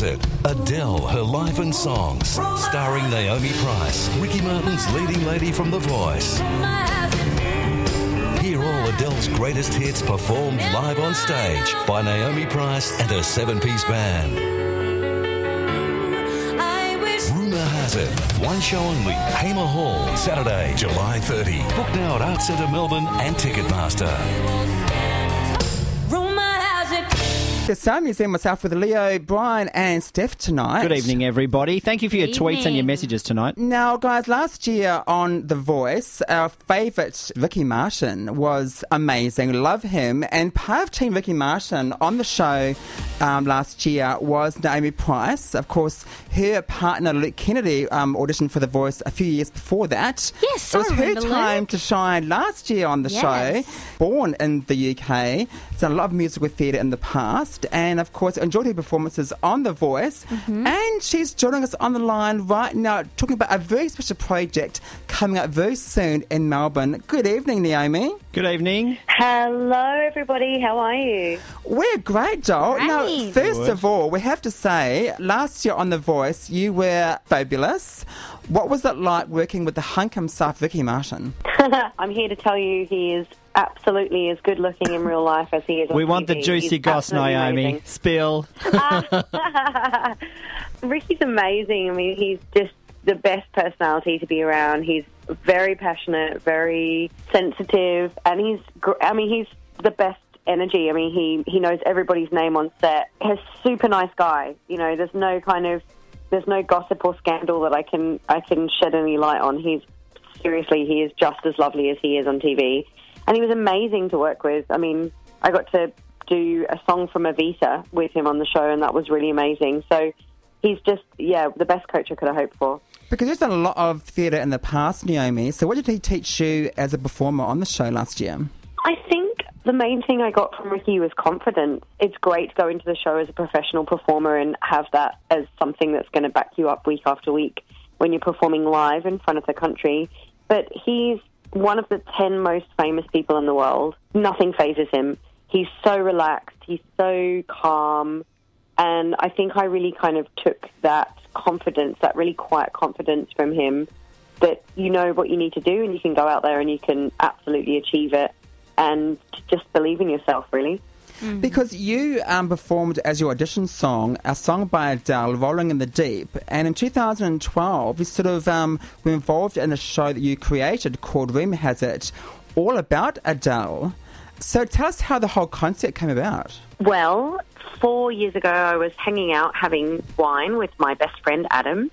It, Adele, her life and songs, starring Naomi Price, Ricky Martin's leading lady from The Voice. Hear all Adele's greatest hits performed live on stage by Naomi Price and her seven-piece band. Rumour has it, one show only, Hamer Hall, Saturday, July 30. Book now at Arts Centre Melbourne and Ticketmaster. The Sound Museum myself with Leo, Brian, and Steph tonight. Good evening, everybody. Thank you for your tweets and your messages tonight. Now, guys, last year on The Voice, our favourite Ricky Martin was amazing. Love him. And part of Team Ricky Martin on the show um, last year was Naomi Price. Of course, her partner Luke Kennedy um, auditioned for The Voice a few years before that. Yes, it was I her time Luke. to shine last year on the Yes. show. Born in the UK, done a lot of musical theatre in the past, and of course enjoyed her performances on The Voice. Mm-hmm. And she's joining us on the line right now, talking about a very special project coming up very soon in Melbourne. Good evening, Naomi. Good evening. Hello, everybody. How are you? We're great, doll. Now, first Good. of all, we have to say, last year on The Voice, you were fabulous. What was it like working with the hunk himself, Ricky Martin? I'm here to tell you he is absolutely as good looking in real life as he is on the We want the juicy He's goss, Naomi. amazing. Spill. Ricky's amazing. I mean, he's just the best personality to be around. He's very passionate, very sensitive, and he's, gr- I mean, he's the best energy. I mean, he, he knows everybody's name on set. He's a super nice guy. You know, there's no kind of, there's no gossip or scandal that I can, I can shed any light on. He's, seriously, he is just as lovely as he is on TV. And he was amazing to work with. I mean, I got to do a song from Evita with him on the show, and that was really amazing. So he's just, yeah, the best coach I could have hoped for. Because you've done a lot of theatre in the past, Naomi. So, what did he teach you as a performer on the show last year? I think the main thing I got from Ricky was confidence. It's great to go into the show as a professional performer and have that as something that's going to back you up week after week when you're performing live in front of the country. But he's one of the 10 most famous people in the world. Nothing phases him. He's so relaxed, he's so calm. And I think I really kind of took that confidence, that really quiet confidence from him that you know what you need to do and you can go out there and you can absolutely achieve it and just believe in yourself, really. Because you um, performed as your audition song a song by Adele, Rolling in the Deep. And in 2012, you sort of um, were involved in a show that you created called Rumour Has It, all about Adele. So tell us how the whole concept came about. Well, four years ago, I was hanging out having wine with my best friend Adam.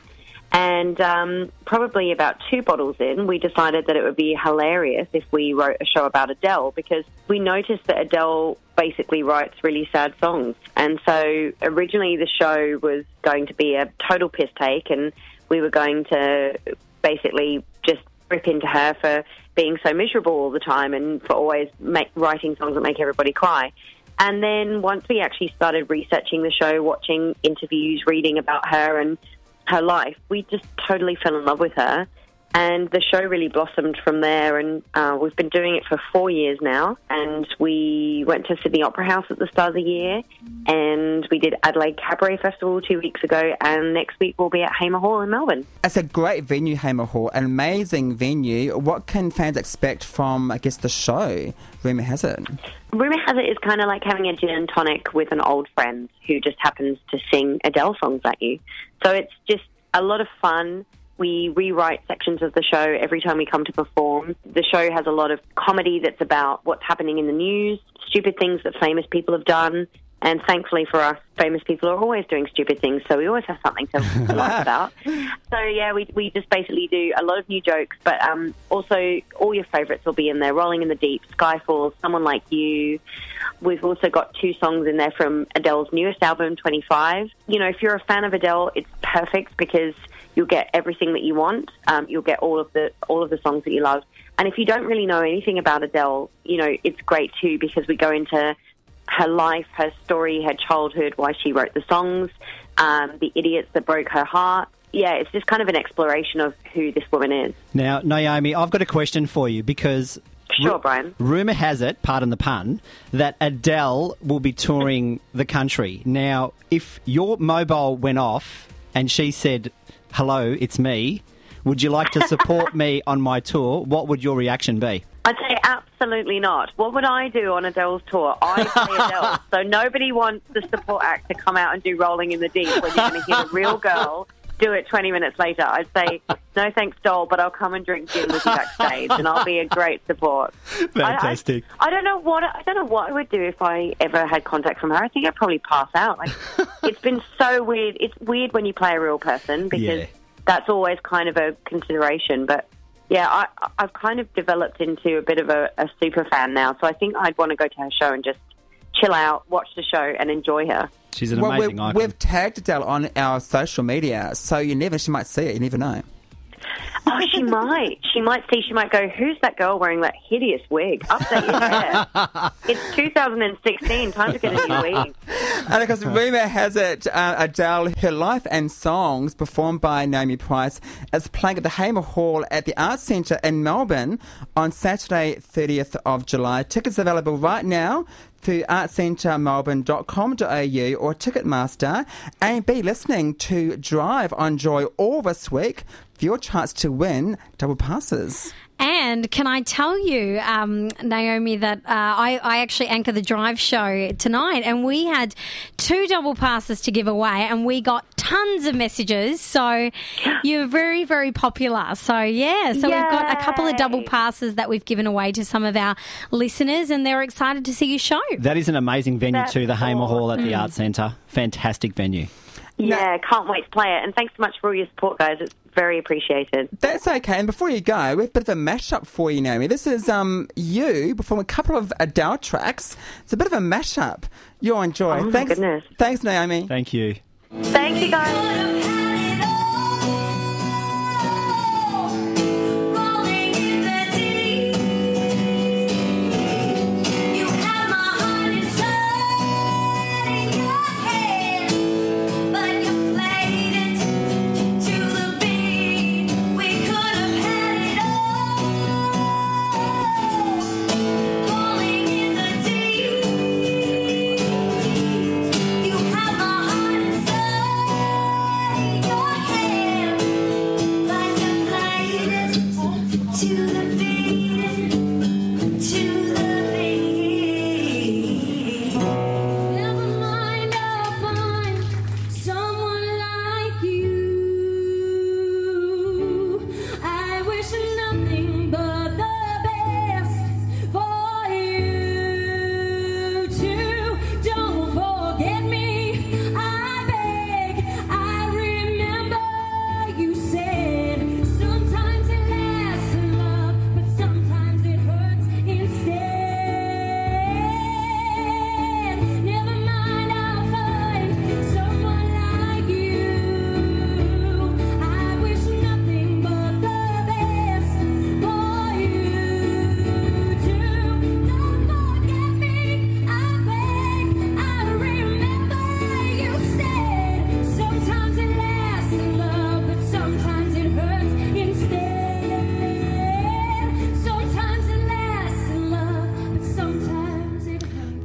And um, probably about two bottles in, we decided that it would be hilarious if we wrote a show about Adele because we noticed that Adele basically writes really sad songs. And so originally the show was going to be a total piss take, and we were going to basically just rip into her for being so miserable all the time and for always make, writing songs that make everybody cry. And then once we actually started researching the show, watching interviews, reading about her and her life, we just totally fell in love with her. And the show really blossomed from there. And uh, we've been doing it for four years now. And we went to Sydney Opera House at the start of the year. And we did Adelaide Cabaret Festival two weeks ago. And next week we'll be at Hamer Hall in Melbourne. It's a great venue, Hamer Hall, an amazing venue. What can fans expect from, I guess, the show? Rumour has it. Rumour has it is kind of like having a gin and tonic with an old friend who just happens to sing Adele songs at you. So it's just a lot of fun. We rewrite sections of the show every time we come to perform. The show has a lot of comedy that's about what's happening in the news, stupid things that famous people have done, And thankfully for us, famous people are always doing stupid things, so we always have something to laugh about. So yeah, we we just basically do a lot of new jokes, but um, also all your favourites will be in there. Rolling in the Deep, Skyfall, Someone Like You. We've also got two songs in there from Adele's newest album, 25. You know, if you're a fan of Adele, it's perfect because you'll get everything that you want. Um, you'll get all of the all of the songs that you love. And if you don't really know anything about Adele, you know, it's great too because we go into her life, her story, her childhood, why she wrote the songs, um, the idiots that broke her heart. Yeah, it's just kind of an exploration of who this woman is. Now, Naomi, I've got a question for you because Sure, Brian. Rumour has it, pardon the pun, that Adele will be touring the country. Now, if your mobile went off and she said, hello, it's me, would you like to support me on my tour? What would your reaction be? I'd say absolutely not. What would I do on Adele's tour? I play Adele, so nobody wants the support act to come out and do Rolling in the Deep when you're going to hear a real girl do it 20 minutes later. I'd say, no thanks, doll, but I'll come and drink gin with you backstage, and I'll be a great support. Fantastic. I, I, I, don't know what I don't know what I would do if I ever had contact from her. I think I'd probably pass out. Like, it's been so weird. It's weird when you play a real person because Yeah. that's always kind of a consideration, but yeah, I, I've kind of developed into a bit of a, a super fan now. So I think I'd want to go to her show and just chill out, watch the show, and enjoy her. She's an well, amazing we've, icon. we've tagged Adele on our social media, so you never, she might see it. You never know. Oh, she might. She might see. She might go. Who's that girl wearing that hideous wig? Update your hair. It's 2016. Time to get a new wig. And because rumour has it, uh, Adele, her life and songs performed by Naomi Price, is playing at the Hamer Hall at the Arts Centre in Melbourne on Saturday, 30th of July. Tickets available right now through artscentremelbourne.com.au or Ticketmaster. And be listening to Drive on Joy all this week for your chance to win double passes. And can I tell you, um, Naomi, that uh, I, I actually anchor the drive show tonight, and we had two double passes to give away, and we got tons of messages. So you're very, very popular. So yeah, so we've got a couple of double passes that we've given away to some of our listeners, and they're excited to see your show. that is an amazing venue That's too, the Hamer Hall at the awesome. Arts Centre. Fantastic venue. Yeah, can't wait to play it. And thanks so much for all your support, guys. It's very appreciated. That's okay. And before you go, we have a bit of a mashup for you, Naomi. This is um you perform a couple of Adele tracks. It's a bit of a mashup. You'll enjoy. Oh, my thanks, goodness. thanks, Naomi. Thank you. Thank you, guys.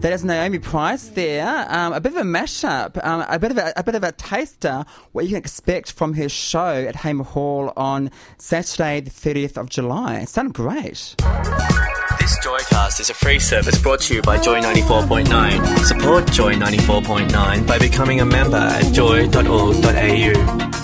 That is Naomi Price there. Um, a bit of a mashup, um, a bit of a, a bit of a taster what you can expect from her show at Hamer Hall on Saturday, the 30th of July. It sounded great. This Joycast is a free service brought to you by Joy 94.9. Support Joy 94.9 by becoming a member at joy.org.au.